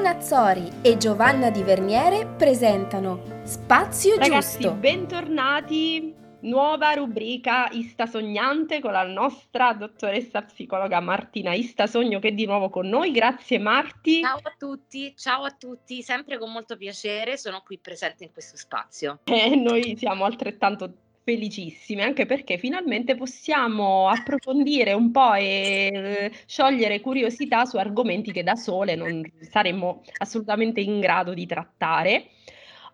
Simona Azzori e Giovanna Di Verniere presentano Spazio Ragazzi, Giusto. bentornati. Nuova rubrica Ista Sognante con la nostra dottoressa psicologa Martina Ista Sogno che è di nuovo con noi. Grazie Marti. Ciao a tutti, ciao a tutti, sempre con molto piacere sono qui presente in questo spazio. E noi siamo altrettanto felicissime anche perché finalmente possiamo approfondire un po' e eh, sciogliere curiosità su argomenti che da sole non saremmo assolutamente in grado di trattare.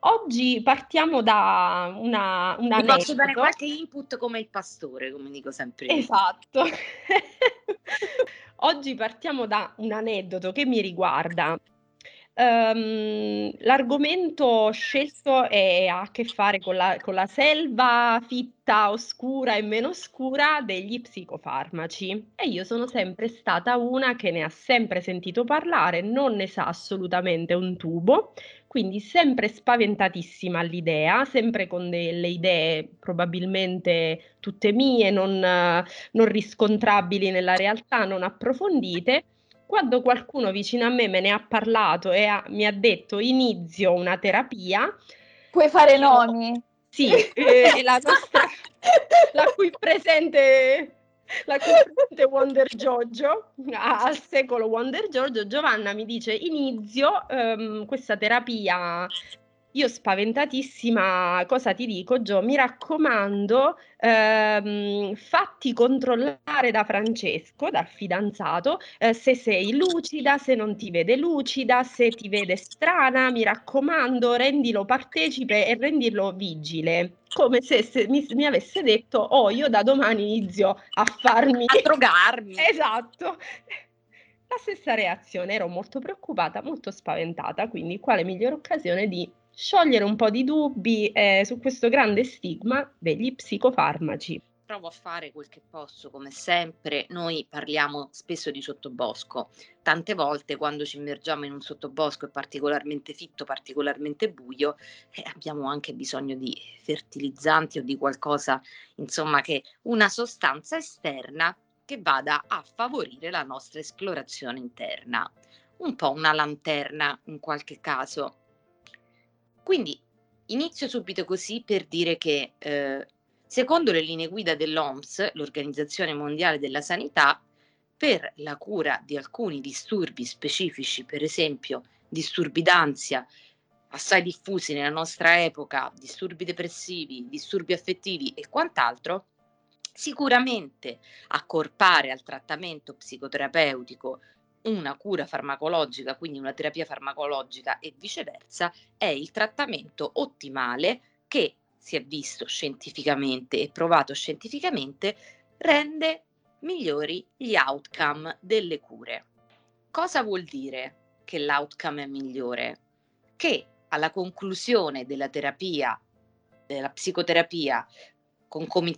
Oggi partiamo da una, un Vi posso dare qualche input come il pastore, come dico sempre io. Esatto. Oggi partiamo da un aneddoto che mi riguarda. Ehm, l'argomento scelto è- ha a che fare con la, con la selva fitta, oscura e meno oscura degli psicofarmaci. E io sono sempre stata una che ne ha sempre sentito parlare, non ne sa assolutamente un tubo, quindi sempre spaventatissima all'idea, sempre con delle idee probabilmente tutte mie, non, non riscontrabili nella realtà, non approfondite. Quando qualcuno vicino a me me ne ha parlato e ha- mi ha detto inizio una terapia, Puoi fare Io- nomi? sì, eh, la nostra, la qui presente, la presente Wonder Giorgio, al secolo Wonder Giorgio, Giovanna mi dice inizio ehm, questa terapia. Io spaventatissima, cosa ti dico, Gio? Mi raccomando, ehm, fatti controllare da Francesco, dal fidanzato, eh, se sei lucida, se non ti vede lucida, se ti vede strana, mi raccomando, rendilo partecipe e rendilo vigile. Come se, se mi, mi avesse detto, oh, io da domani inizio a farmi... A drogarmi. Esatto. La stessa reazione, ero molto preoccupata, molto spaventata, quindi quale migliore occasione di sciogliere un po' di dubbi eh, su questo grande stigma degli psicofarmaci. Provo a fare quel che posso, come sempre. Noi parliamo spesso di sottobosco. Tante volte quando ci immergiamo in un sottobosco particolarmente fitto, particolarmente buio, eh, abbiamo anche bisogno di fertilizzanti o di qualcosa, insomma, che una sostanza esterna che vada a favorire la nostra esplorazione interna. Un po' una lanterna in qualche caso. Quindi inizio subito così per dire che eh, secondo le linee guida dell'OMS, l'Organizzazione Mondiale della Sanità, per la cura di alcuni disturbi specifici, per esempio disturbi d'ansia, assai diffusi nella nostra epoca, disturbi depressivi, disturbi affettivi e quant'altro, sicuramente accorpare al trattamento psicoterapeutico una cura farmacologica, quindi una terapia farmacologica e viceversa, è il trattamento ottimale che si è visto scientificamente e provato scientificamente rende migliori gli outcome delle cure. Cosa vuol dire che l'outcome è migliore? Che alla conclusione della terapia, della psicoterapia,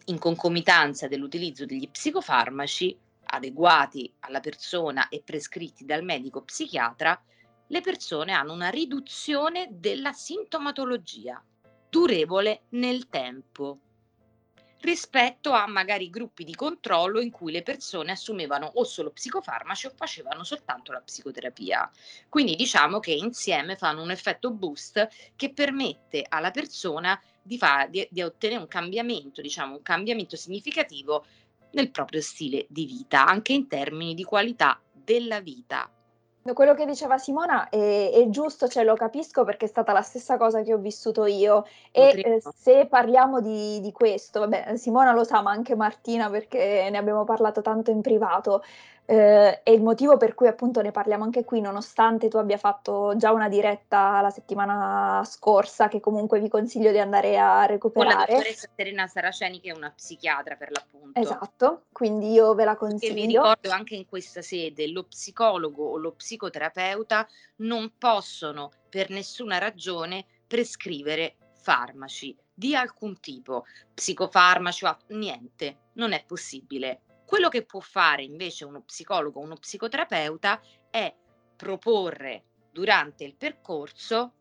in concomitanza dell'utilizzo degli psicofarmaci, adeguati alla persona e prescritti dal medico psichiatra, le persone hanno una riduzione della sintomatologia durevole nel tempo rispetto a magari gruppi di controllo in cui le persone assumevano o solo psicofarmaci o facevano soltanto la psicoterapia. Quindi diciamo che insieme fanno un effetto boost che permette alla persona di, fa- di- di ottenere un cambiamento, diciamo un cambiamento significativo nel proprio stile di vita, anche in termini di qualità della vita. Quello che diceva Simona è, è giusto, cioè lo capisco perché è stata la stessa cosa che ho vissuto io. E eh, se parliamo di, di questo, vabbè, Simona lo sa, ma anche Martina perché ne abbiamo parlato tanto in privato. Ehm, e il motivo per cui appunto ne parliamo anche qui, nonostante tu abbia fatto già una diretta la settimana scorsa, che comunque vi consiglio di andare a Con la recuperare. dottoressa Serena Saraceni che è una psichiatra per l'appunto. Esatto, quindi io ve la Perché vi consiglio. ricordo anche in questa sede lo psicologo o lo psicoterapeuta non possono per nessuna ragione prescrivere farmaci di alcun tipo, psicofarmaci o niente, non è possibile. Quello che può fare invece uno psicologo uno psicoterapeuta è proporre durante il percorso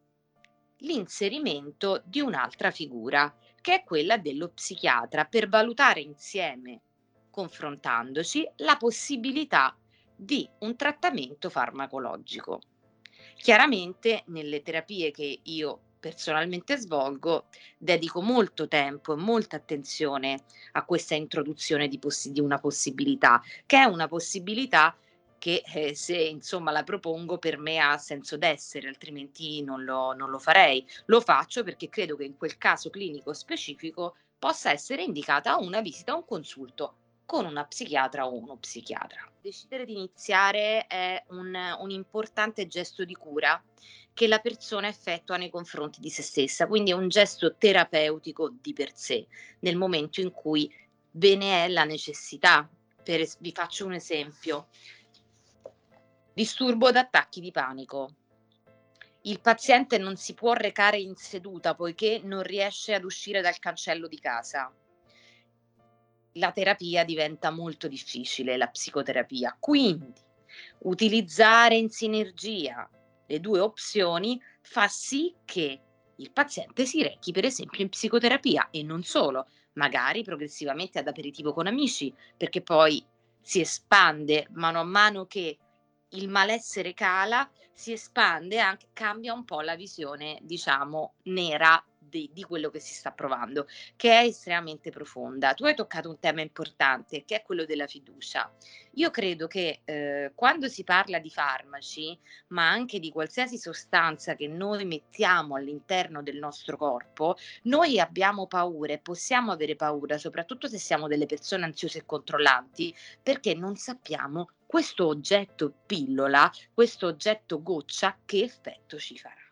l'inserimento di un'altra figura, che è quella dello psichiatra, per valutare insieme, confrontandoci, la possibilità di un trattamento farmacologico. Chiaramente nelle terapie che io personalmente svolgo dedico molto tempo e molta attenzione a questa introduzione di, possi- di una possibilità, che è una possibilità che eh, se insomma la propongo per me ha senso d'essere, altrimenti non lo, non lo farei. Lo faccio perché credo che in quel caso clinico specifico possa essere indicata una visita, un consulto con una psichiatra o uno psichiatra. Decidere di iniziare è un, un importante gesto di cura che la persona effettua nei confronti di se stessa, quindi è un gesto terapeutico di per sé, nel momento in cui ve ne è la necessità. Per vi faccio un esempio. Disturbo d'attacchi di panico. Il paziente non si può recare in seduta poiché non riesce ad uscire dal cancello di casa. La terapia diventa molto difficile, la psicoterapia. Quindi utilizzare in sinergia le due opzioni fa sì che il paziente si rechi per esempio in psicoterapia e non solo, magari progressivamente ad aperitivo con amici, perché poi si espande mano a mano che il malessere cala, si espande anche, cambia un po' la visione, diciamo, nera di, di quello che si sta provando, che è estremamente profonda. Tu hai toccato un tema importante, che è quello della fiducia. Io credo che eh, quando si parla di farmaci, ma anche di qualsiasi sostanza che noi mettiamo all'interno del nostro corpo, noi abbiamo paura e possiamo avere paura, soprattutto se siamo delle persone ansiose e controllanti, perché non sappiamo questo oggetto pillola, questo oggetto goccia, che effetto ci farà.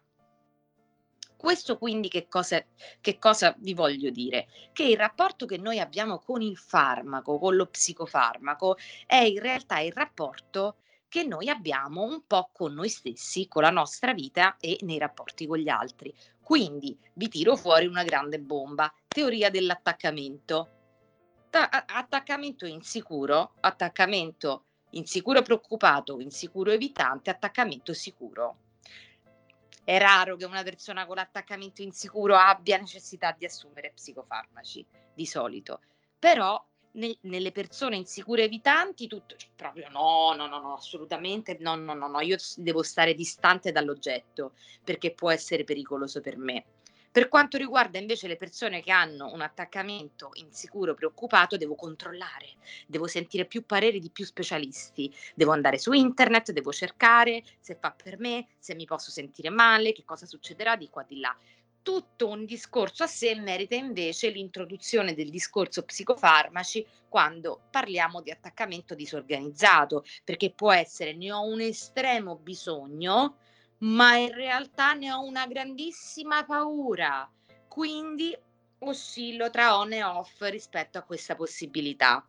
Questo quindi che cosa, che cosa vi voglio dire? Che il rapporto che noi abbiamo con il farmaco, con lo psicofarmaco, è in realtà il rapporto che noi abbiamo un po' con noi stessi, con la nostra vita e nei rapporti con gli altri. Quindi vi tiro fuori una grande bomba, teoria dell'attaccamento. Ta- attaccamento insicuro, attaccamento insicuro preoccupato, insicuro evitante, attaccamento sicuro. È raro che una persona con l'attaccamento insicuro abbia necessità di assumere psicofarmaci, di solito, però ne, nelle persone insicure evitanti tutto proprio no, no, no, no, assolutamente no, no, no, no, io devo stare distante dall'oggetto perché può essere pericoloso per me. Per quanto riguarda invece le persone che hanno un attaccamento insicuro, preoccupato, devo controllare, devo sentire più pareri di più specialisti, devo andare su internet, devo cercare se fa per me, se mi posso sentire male, che cosa succederà di qua di là. Tutto un discorso a sé merita invece l'introduzione del discorso psicofarmaci quando parliamo di attaccamento disorganizzato, perché può essere ne ho un estremo bisogno, ma in realtà ne ho una grandissima paura. Quindi oscillo tra on e off rispetto a questa possibilità.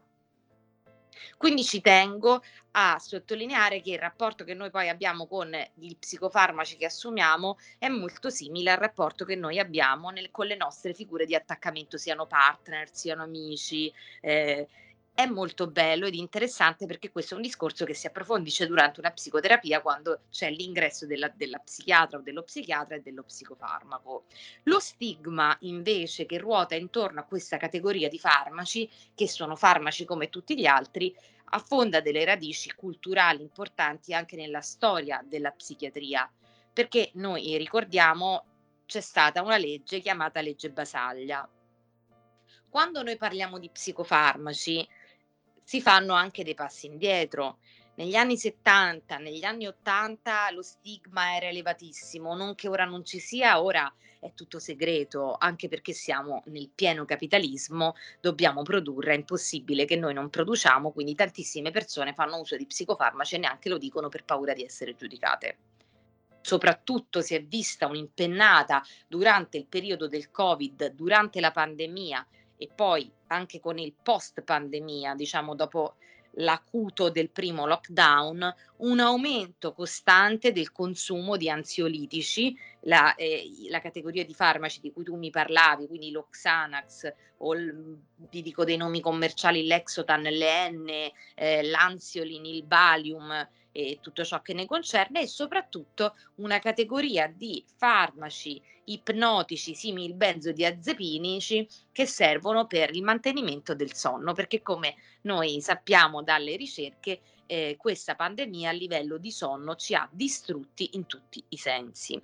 Quindi ci tengo a sottolineare che il rapporto che noi poi abbiamo con gli psicofarmaci che assumiamo è molto simile al rapporto che noi abbiamo nel, con le nostre figure di attaccamento, siano partner, siano amici. Eh, è molto bello ed interessante perché questo è un discorso che si approfondisce durante una psicoterapia quando c'è l'ingresso della, della psichiatra o dello psichiatra e dello psicofarmaco. Lo stigma invece che ruota intorno a questa categoria di farmaci, che sono farmaci come tutti gli altri, affonda delle radici culturali importanti anche nella storia della psichiatria, perché noi ricordiamo c'è stata una legge chiamata legge Basaglia. Quando noi parliamo di psicofarmaci, si fanno anche dei passi indietro. negli anni 70, negli anni 80 lo stigma era elevatissimo, non che ora non ci sia, ora è tutto segreto, anche perché siamo nel pieno capitalismo, dobbiamo produrre, è impossibile che noi non produciamo, quindi tantissime persone fanno uso di psicofarmaci e neanche lo dicono per paura di essere giudicate. Soprattutto si è vista un'impennata durante il periodo del Covid, durante la pandemia e poi anche con il post pandemia, diciamo dopo l'acuto del primo lockdown, un aumento costante del consumo di ansiolitici, la, eh, la, categoria di farmaci di cui tu mi parlavi, quindi l'Oxanax o il, vi dico dei nomi commerciali, l'Exotan, l'N, eh, l'Ansiolin, il Valium e tutto ciò che ne concerne e soprattutto una categoria di farmaci ipnotici simili benzodiazepinici che servono per il mantenimento del sonno, perché come noi sappiamo dalle ricerche eh, questa pandemia a livello di sonno ci ha distrutti in tutti i sensi.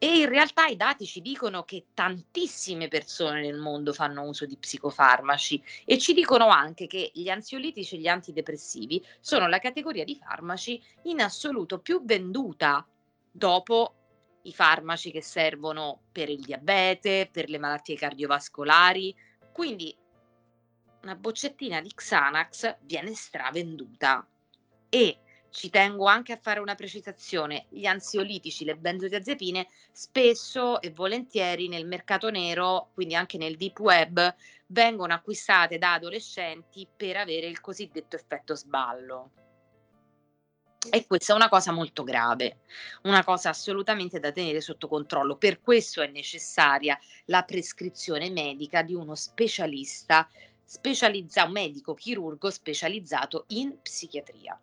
E in realtà i dati ci dicono che tantissime persone nel mondo fanno uso di psicofarmaci e ci dicono anche che gli ansiolitici e gli antidepressivi sono la categoria di farmaci in assoluto più venduta dopo i farmaci che servono per il diabete, per le malattie cardiovascolari. Quindi una boccettina di Xanax viene stravenduta e ci tengo anche a fare una precisazione, gli ansiolitici, le benzodiazepine, spesso e volentieri nel mercato nero, quindi anche nel deep web, vengono acquistate da adolescenti per avere il cosiddetto effetto sballo. E questa è una cosa molto grave, una cosa assolutamente da tenere sotto controllo. Per questo è necessaria la prescrizione medica di uno specialista, specializzato, un medico chirurgo specializzato in psichiatria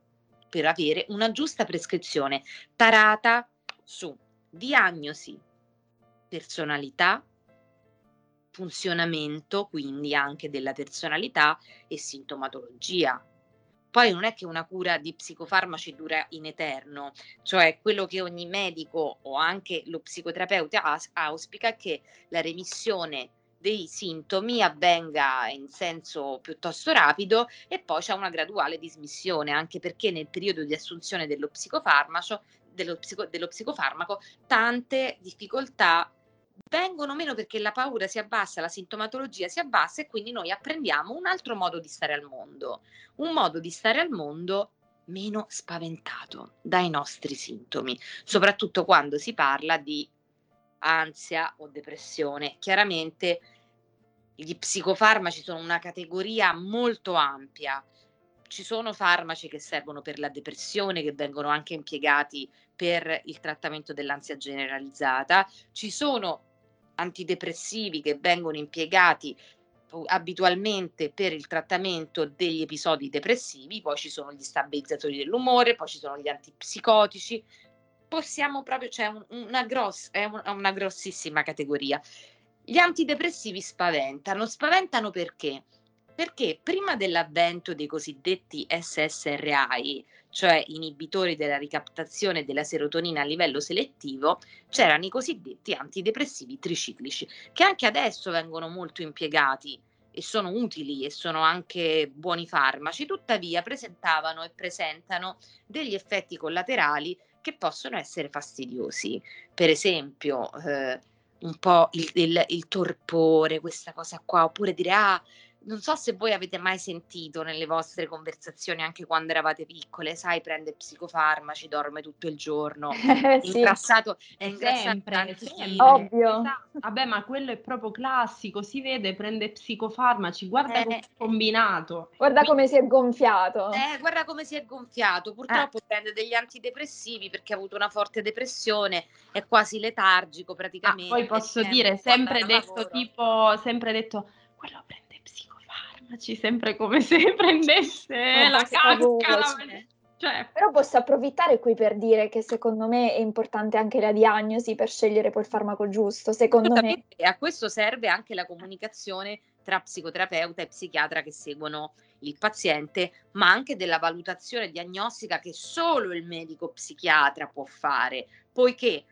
per avere una giusta prescrizione tarata su diagnosi, personalità, funzionamento, quindi anche della personalità e sintomatologia. Poi non è che una cura di psicofarmaci dura in eterno, cioè quello che ogni medico o anche lo psicoterapeuta auspica è che la remissione dei sintomi avvenga in senso piuttosto rapido e poi c'è una graduale dismissione, anche perché nel periodo di assunzione dello psicofarmaco, dello, psico, dello psicofarmaco tante difficoltà vengono meno perché la paura si abbassa, la sintomatologia si abbassa e quindi noi apprendiamo un altro modo di stare al mondo, un modo di stare al mondo meno spaventato dai nostri sintomi, soprattutto quando si parla di ansia o depressione. Chiaramente gli psicofarmaci sono una categoria molto ampia. Ci sono farmaci che servono per la depressione, che vengono anche impiegati per il trattamento dell'ansia generalizzata. Ci sono antidepressivi che vengono impiegati abitualmente per il trattamento degli episodi depressivi, poi ci sono gli stabilizzatori dell'umore, poi ci sono gli antipsicotici. Possiamo proprio, cioè un, una, gross, è un, una grossissima categoria. Gli antidepressivi spaventano, spaventano perché? Perché prima dell'avvento dei cosiddetti SSRI, cioè inibitori della ricaptazione della serotonina a livello selettivo, c'erano i cosiddetti antidepressivi triciclici, che anche adesso vengono molto impiegati e sono utili e sono anche buoni farmaci, tuttavia presentavano e presentano degli effetti collaterali che possono essere fastidiosi. Per esempio, eh, un po' il, il, il torpore, questa cosa qua, oppure dire ah, non so se voi avete mai sentito nelle vostre conversazioni, anche quando eravate piccole, sai, prende psicofarmaci, dorme tutto il giorno, Eh, è sì, ingrassato, è ingrassato Sempre, sempre. ovvio. Esatto. Vabbè, ma quello è proprio classico, si vede, prende psicofarmaci, guarda Eh, come è combinato. Guarda come si è gonfiato. eh, guarda come si è gonfiato, Eh, purtroppo prende degli antidepressivi perché ha avuto una forte depressione, è quasi letargico ah, praticamente, poi posso è dire, sempre detto lavoro. tipo, sempre detto, quello prende psicofarmaci, sempre come se prendesse Ma la casca, la... cioè. cioè, Però posso approfittare qui per dire che secondo me è importante anche la diagnosi per scegliere poi il farmaco giusto. Secondo me, e a questo serve anche la comunicazione tra psicoterapeuta e psichiatra che seguono il paziente, ma anche della valutazione diagnostica che solo il medico psichiatra può fare, poiché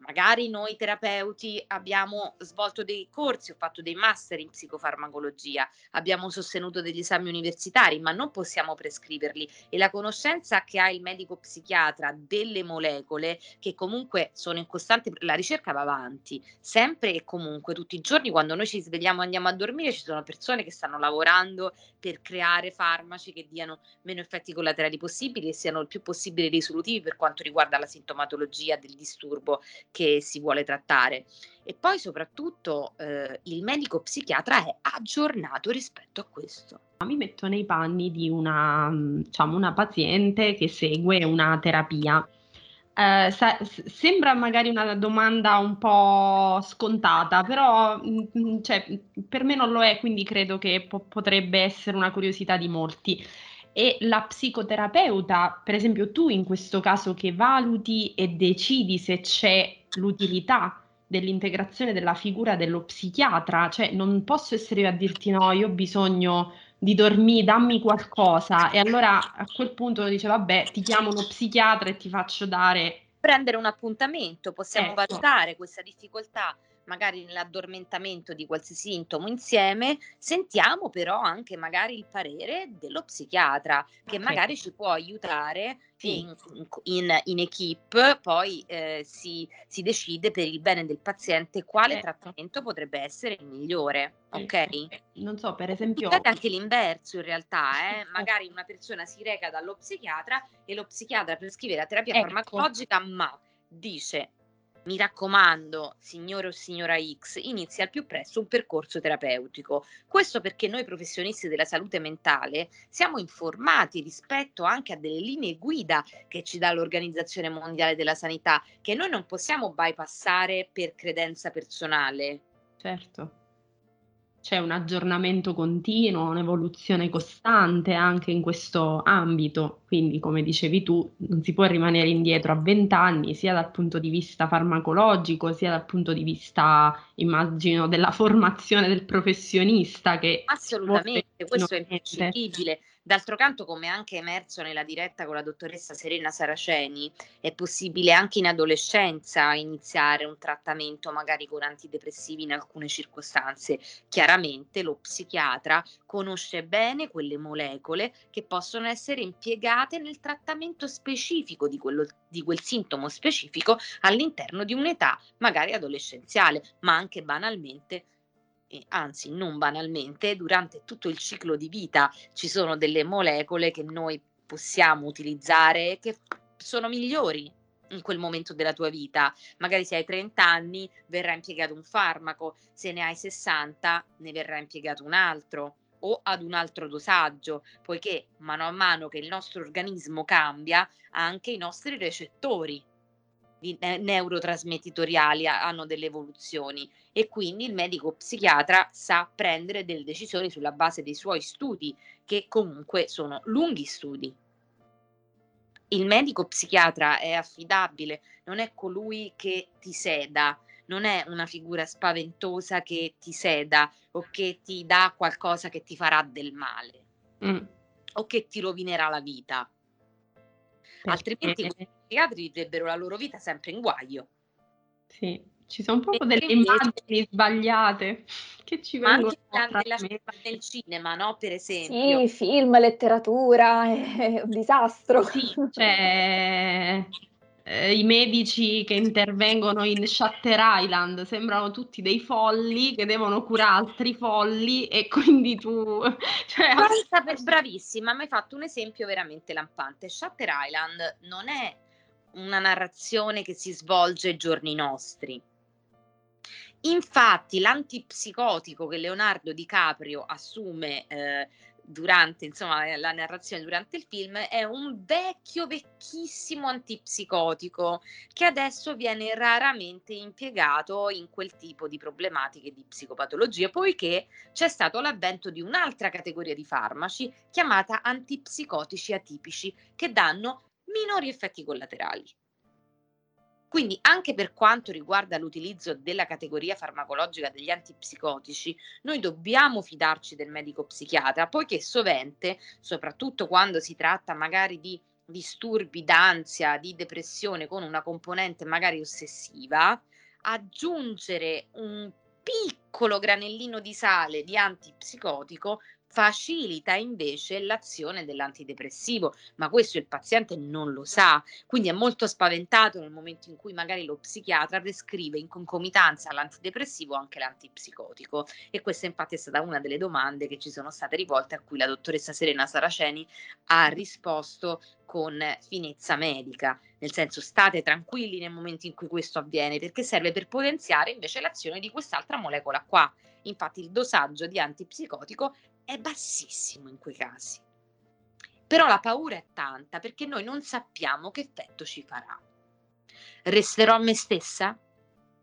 magari noi terapeuti abbiamo svolto dei corsi, ho fatto dei master in psicofarmacologia, abbiamo sostenuto degli esami universitari, ma non possiamo prescriverli. E la conoscenza che ha il medico psichiatra delle molecole che comunque sono in costante la ricerca va avanti, sempre e comunque tutti i giorni quando noi ci svegliamo e andiamo a dormire ci sono persone che stanno lavorando per creare farmaci che diano meno effetti collaterali possibili e siano il più possibile risolutivi per quanto riguarda la sintomatologia del disturbo che si vuole trattare. E poi soprattutto eh, il medico psichiatra è aggiornato rispetto a questo. Mi metto nei panni di una, diciamo, una paziente che segue una terapia. Eh, sembra magari una domanda un po' scontata, però mm, mm, cioè, per me non lo è, quindi credo che po- potrebbe essere una curiosità di molti. E la psicoterapeuta, per esempio tu in questo caso che valuti e decidi se c'è l'utilità dell'integrazione della figura dello psichiatra, cioè non posso essere io a dirti no, io ho bisogno di dormire, dammi qualcosa e allora a quel punto dice vabbè ti chiamo uno psichiatra e ti faccio dare... Prendere un appuntamento, possiamo ecco. valutare questa difficoltà magari nell'addormentamento di qualsiasi sintomo insieme, sentiamo però anche magari il parere dello psichiatra che okay. magari ci può aiutare sì. in, in, in, equip, poi eh, si, si, decide per il bene del paziente quale certo. trattamento potrebbe essere il migliore. Ok? Non so, per esempio. È anche l'inverso in realtà, eh? magari una persona si reca dallo psichiatra e lo psichiatra prescrive la terapia ecco. farmacologica, ma dice mi raccomando, signore o signora X, inizi al più presto un percorso terapeutico. Questo perché noi professionisti della salute mentale siamo informati rispetto anche a delle linee guida che ci dà l'Organizzazione Mondiale della Sanità, che noi non possiamo bypassare per credenza personale. Certo c'è un aggiornamento continuo, un'evoluzione costante anche in questo ambito, quindi come dicevi tu non si può rimanere indietro a vent'anni sia dal punto di vista farmacologico sia dal punto di vista immagino della formazione del professionista che assolutamente questo è imprescindibile D'altro canto, come anche emerso nella diretta con la dottoressa Serena Saraceni, è possibile anche in adolescenza iniziare un trattamento magari con antidepressivi in alcune circostanze. Chiaramente lo psichiatra conosce bene quelle molecole che possono essere impiegate nel trattamento specifico di, quello, di quel sintomo specifico all'interno di un'età magari adolescenziale, ma anche banalmente anzi non banalmente, durante tutto il ciclo di vita ci sono delle molecole che noi possiamo utilizzare che sono migliori in quel momento della tua vita. Magari se hai 30 anni verrà impiegato un farmaco, se ne hai 60 ne verrà impiegato un altro o ad un altro dosaggio, poiché mano a mano che il nostro organismo cambia, anche i nostri recettori di ne- neurotrasmettitoriali hanno delle evoluzioni e quindi il medico psichiatra sa prendere delle decisioni sulla base dei suoi studi, che comunque sono lunghi studi. Il medico psichiatra è affidabile, non è colui che ti seda, non è una figura spaventosa che ti seda o che ti dà qualcosa che ti farà del male mm. o che ti rovinerà la vita. Perché? Altrimenti i psichiatri vivrebbero la loro vita sempre in guaio. Sì, ci sono proprio delle immagini sbagliate che ci vengono anche la nel cinema, no? Per esempio. Sì, film, letteratura, è un disastro. Sì, cioè eh, i medici che intervengono in Shutter Island sembrano tutti dei folli che devono curare altri folli e quindi tu... Cioè, bravissima, mi hai fatto un esempio veramente lampante. Shutter Island non è una narrazione che si svolge ai giorni nostri. Infatti, l'antipsicotico che Leonardo DiCaprio assume eh, durante insomma, la narrazione durante il film è un vecchio, vecchissimo antipsicotico che adesso viene raramente impiegato in quel tipo di problematiche di psicopatologie, poiché c'è stato l'avvento di un'altra categoria di farmaci chiamata antipsicotici atipici che danno minori effetti collaterali. Quindi anche per quanto riguarda l'utilizzo della categoria farmacologica degli antipsicotici, noi dobbiamo fidarci del medico psichiatra, poiché sovente, soprattutto quando si tratta magari di disturbi d'ansia, di depressione con una componente magari ossessiva, aggiungere un piccolo granellino di sale di antipsicotico facilita invece l'azione dell'antidepressivo, ma questo il paziente non lo sa, quindi è molto spaventato nel momento in cui magari lo psichiatra prescrive in concomitanza all'antidepressivo anche l'antipsicotico. E questa infatti è stata una delle domande che ci sono state rivolte a cui la dottoressa Serena Saraceni ha risposto con finezza medica, nel senso state tranquilli nel momento in cui questo avviene perché serve per potenziare invece l'azione di quest'altra molecola qua. Infatti il dosaggio di antipsicotico è bassissimo in quei casi. Però la paura è tanta perché noi non sappiamo che effetto ci farà. Resterò me stessa?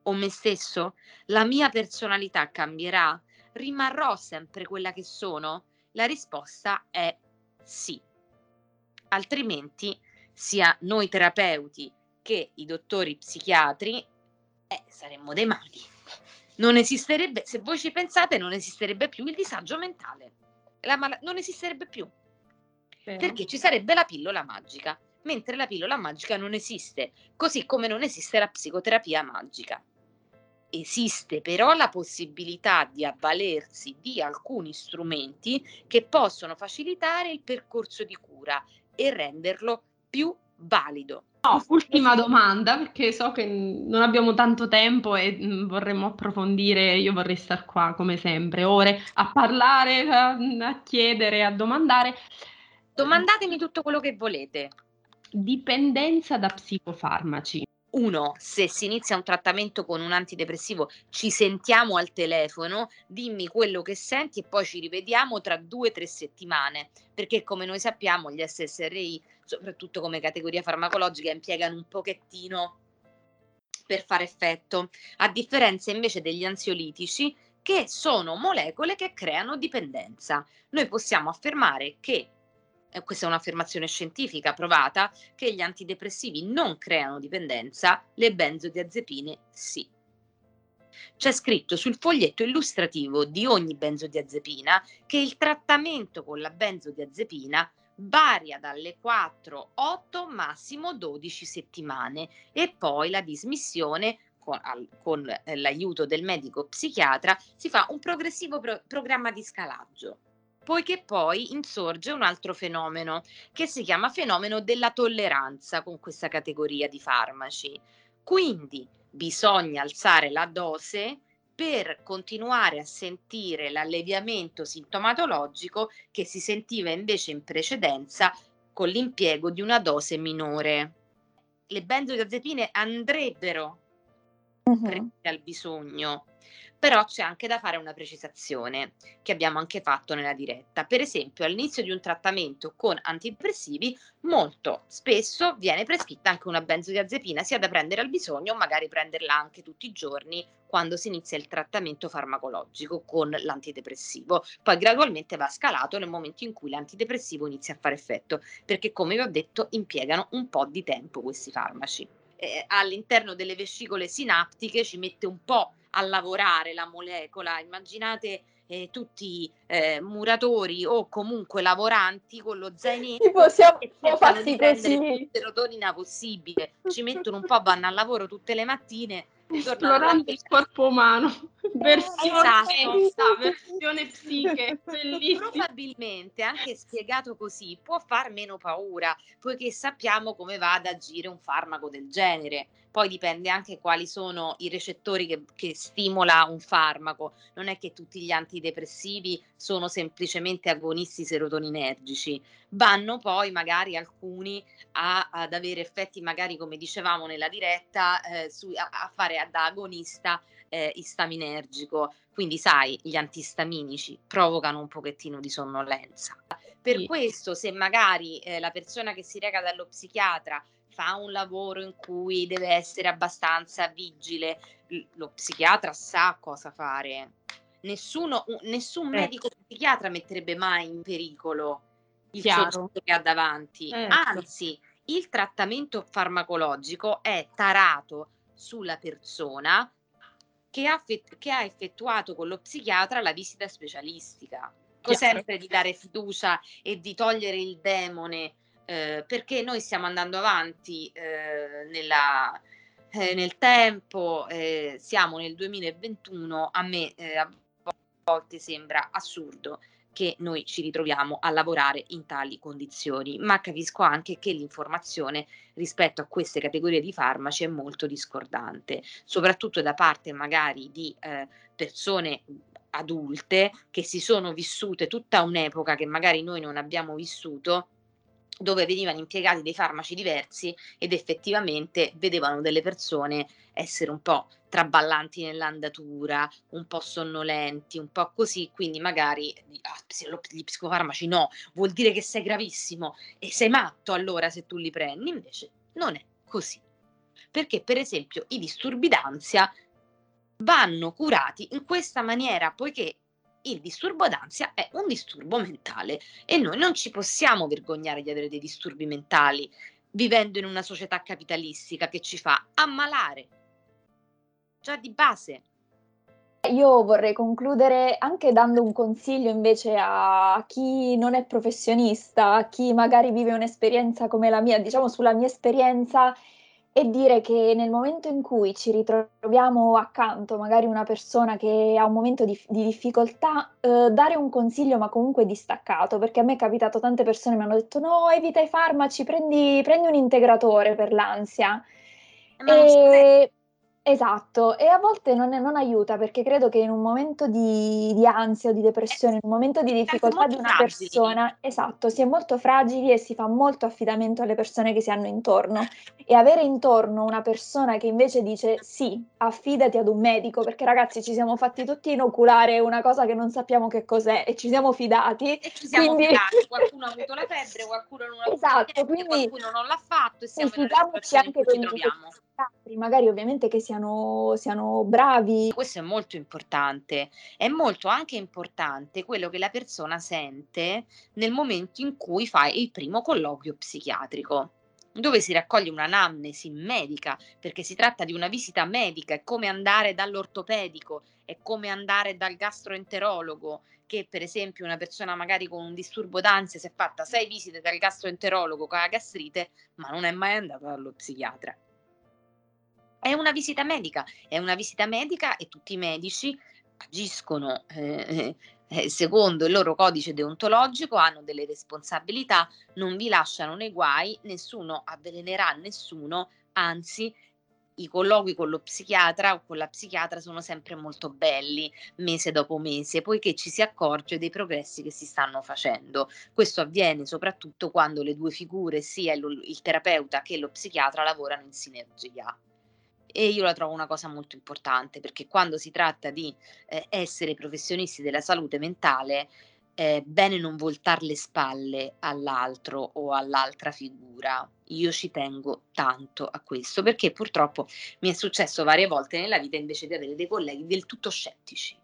O me stesso? La mia personalità cambierà? Rimarrò sempre quella che sono? La risposta è sì. Altrimenti, sia noi terapeuti che i dottori psichiatri, eh, saremmo dei mali non esisterebbe, se voi ci pensate, non esisterebbe più il disagio mentale. Mal- non esisterebbe più. Vero. Perché ci sarebbe la pillola magica, mentre la pillola magica non esiste, così come non esiste la psicoterapia magica. Esiste però la possibilità di avvalersi di alcuni strumenti che possono facilitare il percorso di cura e renderlo più valido. No, ultima domanda, perché so che non abbiamo tanto tempo e mm, vorremmo approfondire, io vorrei star qua come sempre, ore a parlare, a, a chiedere, a domandare. Domandatemi tutto quello che volete. Dipendenza da psicofarmaci uno, se si inizia un trattamento con un antidepressivo, ci sentiamo al telefono, dimmi quello che senti e poi ci rivediamo tra due o tre settimane, perché come noi sappiamo gli SSRI, soprattutto come categoria farmacologica, impiegano un pochettino per fare effetto, a differenza invece degli ansiolitici che sono molecole che creano dipendenza. Noi possiamo affermare che e questa è un'affermazione scientifica provata, che gli antidepressivi non creano dipendenza, le benzodiazepine sì. C'è scritto sul foglietto illustrativo di ogni benzodiazepina che il trattamento con la benzodiazepina varia dalle 4, 8, massimo 12 settimane e poi la dismissione con, al, con eh, l'aiuto del medico psichiatra si fa un progressivo pro- programma di scalaggio poiché poi insorge un altro fenomeno che si chiama fenomeno della tolleranza con questa categoria di farmaci. Quindi bisogna alzare la dose per continuare a sentire l'alleviamento sintomatologico che si sentiva invece in precedenza con l'impiego di una dose minore. Le benzodiazepine andrebbero uh-huh. al bisogno però c'è anche da fare una precisazione che abbiamo anche fatto nella diretta. Per esempio, all'inizio di un trattamento con antidepressivi, molto spesso viene prescritta anche una benzodiazepina, sia da prendere al bisogno magari prenderla anche tutti i giorni quando si inizia il trattamento farmacologico con l'antidepressivo. Poi gradualmente va scalato nel momento in cui l'antidepressivo inizia a fare effetto, perché come vi ho detto impiegano un po' di tempo questi farmaci. Eh, all'interno delle vescicole sinaptiche ci mette un po' a lavorare la molecola. Immaginate eh, tutti eh, muratori o comunque lavoranti con lo zainetto tipo siamo che fatti così. serotonina possibile. Ci mettono un po' vanno al lavoro tutte le mattine esplorando il corpo umano. Versione, esatto. versione psiche. Bellissimo. Probabilmente anche spiegato così può far meno paura poiché sappiamo come va ad agire un farmaco del genere poi dipende anche quali sono i recettori che, che, stimola un farmaco. Non è che tutti gli antidepressivi sono semplicemente agonisti serotoninergici, vanno poi magari alcuni a, ad avere effetti, magari come dicevamo nella diretta, eh, su, a, a, fare da agonista eh, istaminergico. Quindi, sai, gli antistaminici provocano un pochettino di sonnolenza. Per questo, se magari eh, la persona che si reca dallo psichiatra fa un lavoro in cui deve essere abbastanza vigile, lo psichiatra sa cosa fare. Nessuno, nessun eh. medico psichiatra metterebbe mai in pericolo il soggetto che ha davanti. Eh. Anzi, il trattamento farmacologico è tarato sulla persona che ha, che ha effettuato con lo psichiatra la visita specialistica. Chiaro. Sempre di dare fiducia e di togliere il demone eh, perché noi stiamo andando avanti eh, nella, eh, nel tempo, eh, siamo nel 2021, a me eh, a volte sembra assurdo che noi ci ritroviamo a lavorare in tali condizioni, ma capisco anche che l'informazione rispetto a queste categorie di farmaci è molto discordante, soprattutto da parte magari di eh, persone adulte che si sono vissute tutta un'epoca che magari noi non abbiamo vissuto dove venivano impiegati dei farmaci diversi ed effettivamente vedevano delle persone essere un po' traballanti nell'andatura, un po' sonnolenti, un po' così, quindi magari ah, gli psicofarmaci no, vuol dire che sei gravissimo e sei matto allora se tu li prendi, invece non è così. Perché per esempio i disturbi d'ansia vanno curati in questa maniera, poiché il disturbo d'ansia è un disturbo mentale e noi non ci possiamo vergognare di avere dei disturbi mentali vivendo in una società capitalistica che ci fa ammalare già di base. Io vorrei concludere anche dando un consiglio invece a chi non è professionista, a chi magari vive un'esperienza come la mia, diciamo sulla mia esperienza e dire che nel momento in cui ci ritroviamo accanto magari una persona che ha un momento di, di difficoltà, eh, dare un consiglio ma comunque distaccato, perché a me è capitato tante persone mi hanno detto no, evita i farmaci, prendi, prendi un integratore per l'ansia. E, Esatto, e a volte non, non aiuta perché credo che in un momento di, di ansia o di depressione, in un momento di difficoltà di una fragili. persona, esatto, si è molto fragili e si fa molto affidamento alle persone che si hanno intorno. E avere intorno una persona che invece dice sì, affidati ad un medico, perché ragazzi ci siamo fatti tutti inoculare una cosa che non sappiamo che cos'è e ci siamo fidati. E ci siamo quindi... fidati, qualcuno ha avuto la febbre, qualcuno non ha esatto, avuto quindi... qualcuno non l'ha fatto e siamo fidiamoci anche ci troviamo magari ovviamente che siano, siano bravi. Questo è molto importante. È molto anche importante quello che la persona sente nel momento in cui fa il primo colloquio psichiatrico dove si raccoglie un'anamnesi medica, perché si tratta di una visita medica, è come andare dall'ortopedico, è come andare dal gastroenterologo, che per esempio una persona magari con un disturbo d'ansia si è fatta sei visite dal gastroenterologo con la gastrite, ma non è mai andata dallo psichiatra. È una visita medica, è una visita medica e tutti i medici agiscono eh, eh, secondo il loro codice deontologico, hanno delle responsabilità, non vi lasciano nei guai, nessuno avvelenerà nessuno, anzi i colloqui con lo psichiatra o con la psichiatra sono sempre molto belli mese dopo mese, poiché ci si accorge dei progressi che si stanno facendo. Questo avviene soprattutto quando le due figure, sia il, il terapeuta che lo psichiatra, lavorano in sinergia e io la trovo una cosa molto importante perché quando si tratta di eh, essere professionisti della salute mentale è bene non voltare le spalle all'altro o all'altra figura. Io ci tengo tanto a questo perché purtroppo mi è successo varie volte nella vita invece di avere dei colleghi del tutto scettici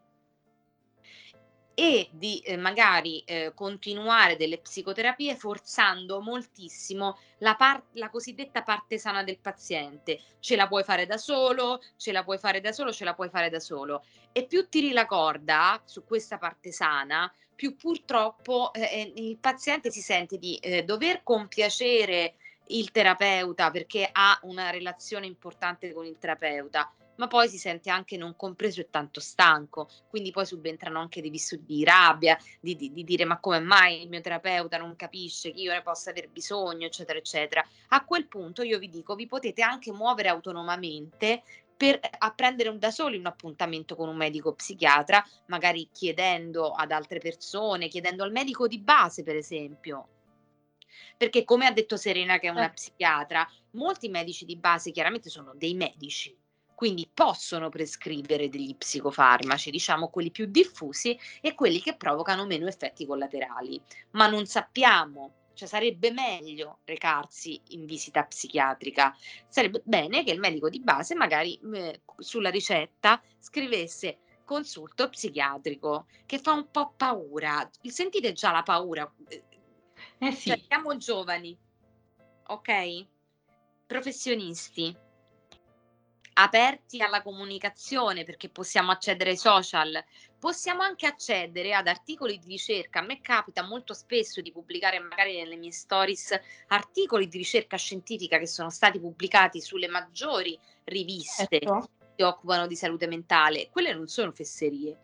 e di eh, magari eh, continuare delle psicoterapie forzando moltissimo la, par- la cosiddetta parte sana del paziente. Ce la puoi fare da solo, ce la puoi fare da solo, ce la puoi fare da solo. E più tiri la corda su questa parte sana, più purtroppo eh, eh il paziente si sente di eh, dover compiacere il terapeuta perché ha una relazione importante con il terapeuta ma poi si sente anche non compreso e tanto stanco, quindi poi subentrano anche dei vissuti di rabbia, di, di, di, dire ma come mai il mio terapeuta non capisce che io ne possa aver bisogno, eccetera, eccetera. A quel punto io vi dico, vi potete anche muovere autonomamente per prendere da soli un appuntamento con un medico psichiatra, magari chiedendo ad altre persone, chiedendo al medico di base, per esempio. Perché come ha detto Serena che è una psichiatra, molti medici di base chiaramente sono dei medici, quindi possono prescrivere degli psicofarmaci, diciamo quelli più diffusi e quelli che provocano meno effetti collaterali, ma non sappiamo cioè sarebbe meglio recarsi in visita psichiatrica. Sarebbe bene che il medico di base magari eh, sulla ricetta scrivesse consulto psichiatrico, che fa un po' paura. Sentite già la paura. Eh, eh sì. Cioè, siamo giovani, ok? Professionisti aperti alla comunicazione perché possiamo accedere ai social, possiamo anche accedere ad articoli di ricerca. A me capita molto spesso di pubblicare magari nelle mie stories articoli di ricerca scientifica che sono stati pubblicati sulle maggiori riviste certo. che si occupano di salute mentale. Quelle non sono fesserie.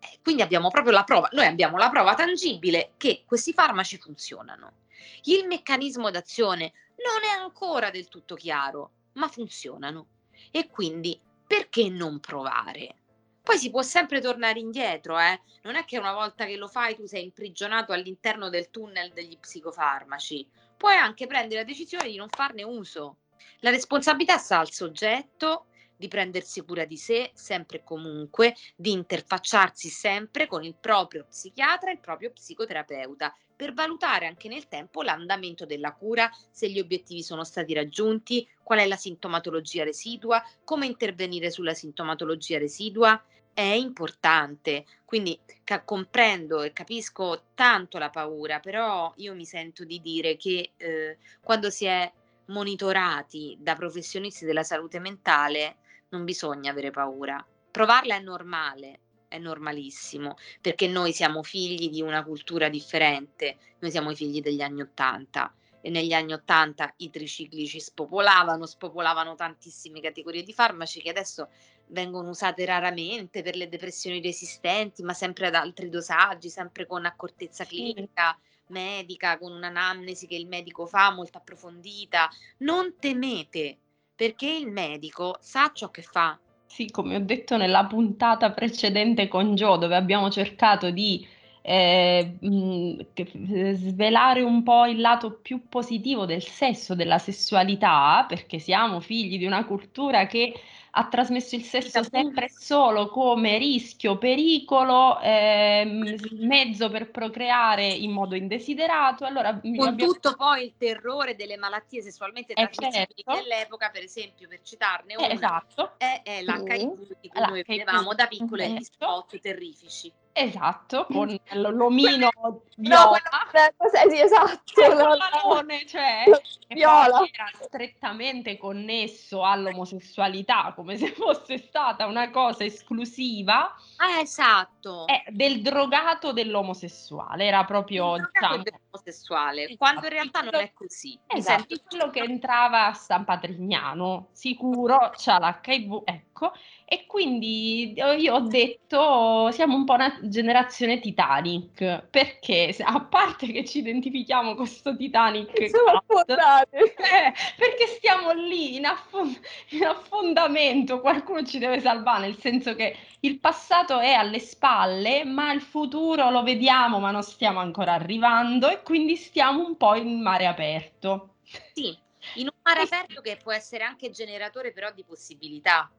Eh, quindi abbiamo proprio la prova, noi abbiamo la prova tangibile che questi farmaci funzionano. Il meccanismo d'azione non è ancora del tutto chiaro, ma funzionano. E quindi perché non provare? Poi si può sempre tornare indietro, eh? non è che una volta che lo fai tu sei imprigionato all'interno del tunnel degli psicofarmaci, puoi anche prendere la decisione di non farne uso. La responsabilità sta al soggetto di prendersi cura di sé sempre e comunque, di interfacciarsi sempre con il proprio psichiatra e il proprio psicoterapeuta per valutare anche nel tempo l'andamento della cura, se gli obiettivi sono stati raggiunti, qual è la sintomatologia residua, come intervenire sulla sintomatologia residua. È importante, quindi ca- comprendo e capisco tanto la paura, però io mi sento di dire che eh, quando si è monitorati da professionisti della salute mentale non bisogna avere paura. Provarla è normale, è normalissimo, perché noi siamo figli di una cultura differente, noi siamo i figli degli anni Ottanta e negli anni Ottanta i triciclici spopolavano, spopolavano tantissime categorie di farmaci che adesso vengono usate raramente per le depressioni resistenti, ma sempre ad altri dosaggi, sempre con accortezza clinica medica, con un'anamnesi che il medico fa molto approfondita. Non temete, perché il medico sa ciò che fa. Sì, come ho detto nella puntata precedente con Joe, dove abbiamo cercato di eh, mh, svelare un po' il lato più positivo del sesso, della sessualità, perché siamo figli di una cultura che ha trasmesso il sesso sempre solo come rischio, pericolo, ehm, mezzo per procreare in modo indesiderato. Allora, Con abbiamo... tutto poi il terrore delle malattie sessualmente eh, trasmissibili certo. dell'epoca, per esempio, per citarne una, eh, esatto. è, è l'HIV di cui noi vedevamo da piccole gli spot terrifici. Esatto, con l'omino viola. No, sì, esatto. L'alone, cioè, viola. era strettamente connesso all'omosessualità, come se fosse stata una cosa esclusiva. Ah, esatto. Eh, del drogato dell'omosessuale, era proprio... Il diciamo, dell'omosessuale, esatto. quando in realtà non è così. Esatto, quello che entrava a San Patrignano, sicuro, c'ha l'HIV, ecco, e quindi eh, io ho detto siamo un po' una generazione Titanic, perché a parte che ci identifichiamo con questo Titanic, cast, eh, perché stiamo lì in, affond- in affondamento, qualcuno ci deve salvare, nel senso che il passato è alle spalle, ma il futuro lo vediamo, ma non stiamo ancora arrivando e quindi stiamo un po' in mare aperto. Sì, in un mare aperto che può essere anche generatore però di possibilità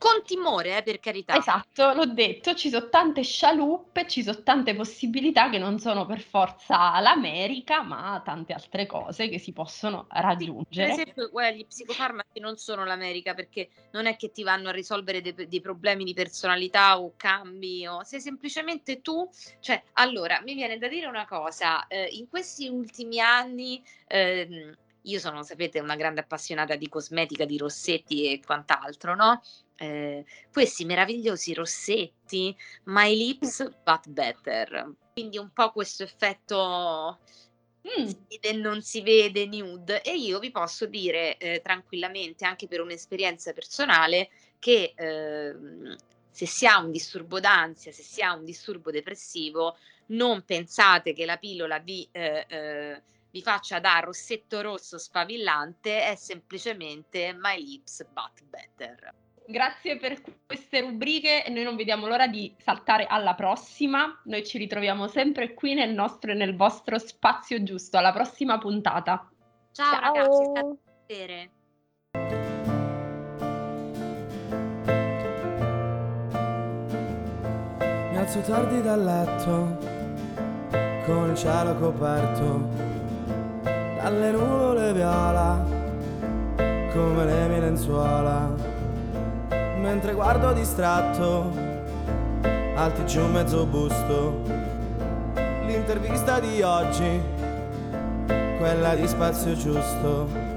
con timore, eh, per carità. Esatto, l'ho detto, ci sono tante scialuppe, ci sono tante possibilità che non sono per forza l'America, ma tante altre cose che si possono raggiungere. Per esempio, guarda, gli psicofarmaci non sono l'America perché non è che ti vanno a risolvere dei, dei problemi di personalità o cambi, o sei semplicemente tu. Cioè, allora, mi viene da dire una cosa, eh, in questi ultimi anni... Eh, io sono, sapete, una grande appassionata di cosmetica, di rossetti e quant'altro, no? Eh, questi meravigliosi rossetti, My Lips But Better. Quindi un po' questo effetto mm. vede, non si vede nude e io vi posso dire eh, tranquillamente anche per un'esperienza personale che eh, se si ha un disturbo d'ansia, se si ha un disturbo depressivo, non pensate che la pillola vi, eh, eh, vi faccia da rossetto rosso sfavillante, è semplicemente My Lips But Better. Grazie per queste rubriche e noi non vediamo l'ora di saltare alla prossima. Noi ci ritroviamo sempre qui nel nostro e nel vostro spazio giusto. Alla prossima puntata. Ciao, Ciao. ragazzi, è stato un piacere. Mi alzo tardi dal letto con il cielo coperto dalle nuvole viola come le mie lenzuola mentre guardo distratto, alti giù mezzo busto, l'intervista di oggi, quella di spazio giusto